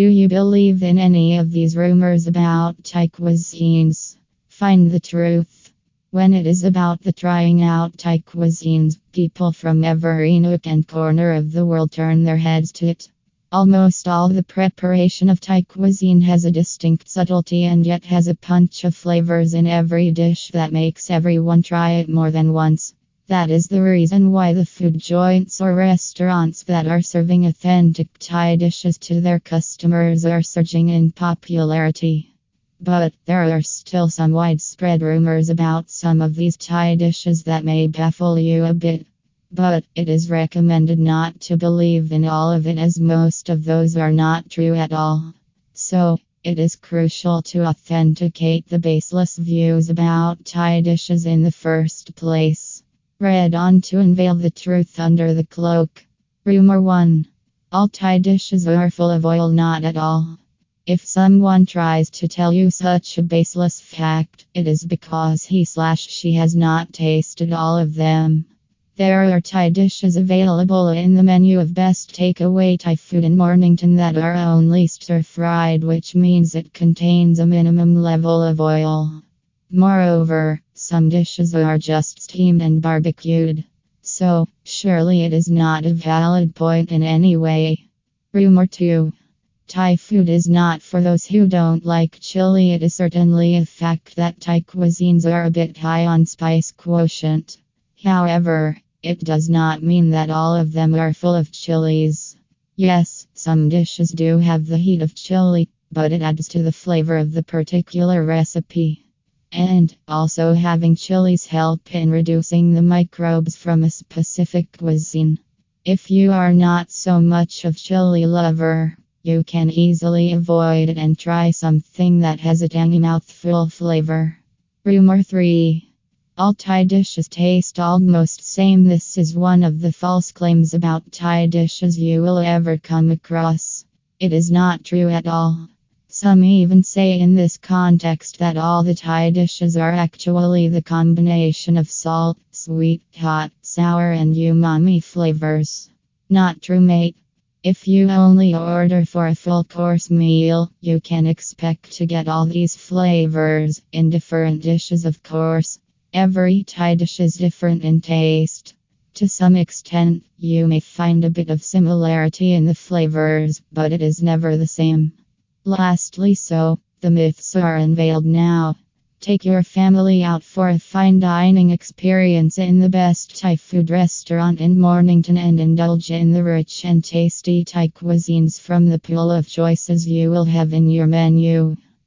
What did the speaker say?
Do you believe in any of these rumors about Thai cuisines? Find the truth. When it is about the trying out Thai cuisines, people from every nook and corner of the world turn their heads to it. Almost all the preparation of Thai cuisine has a distinct subtlety and yet has a punch of flavors in every dish that makes everyone try it more than once. That is the reason why the food joints or restaurants that are serving authentic Thai dishes to their customers are surging in popularity. But there are still some widespread rumors about some of these Thai dishes that may baffle you a bit. But it is recommended not to believe in all of it as most of those are not true at all. So, it is crucial to authenticate the baseless views about Thai dishes in the first place. Read on to unveil the truth under the cloak. Rumor 1. All Thai dishes are full of oil, not at all. If someone tries to tell you such a baseless fact, it is because he slash she has not tasted all of them. There are Thai dishes available in the menu of best takeaway Thai food in Mornington that are only stir fried, which means it contains a minimum level of oil. Moreover, some dishes are just steamed and barbecued. So, surely it is not a valid point in any way. Rumor 2. Thai food is not for those who don't like chili. It is certainly a fact that Thai cuisines are a bit high on spice quotient. However, it does not mean that all of them are full of chilies. Yes, some dishes do have the heat of chili, but it adds to the flavor of the particular recipe. And also, having chilies help in reducing the microbes from a specific cuisine. If you are not so much of chili lover, you can easily avoid it and try something that has a tangy mouthful flavor. Rumor 3. All Thai dishes taste almost same. This is one of the false claims about Thai dishes you will ever come across. It is not true at all. Some even say in this context that all the Thai dishes are actually the combination of salt, sweet, hot, sour, and umami flavors. Not true, mate. If you only order for a full course meal, you can expect to get all these flavors in different dishes, of course. Every Thai dish is different in taste. To some extent, you may find a bit of similarity in the flavors, but it is never the same. Lastly, so, the myths are unveiled now. Take your family out for a fine dining experience in the best Thai food restaurant in Mornington and indulge in the rich and tasty Thai cuisines from the pool of choices you will have in your menu.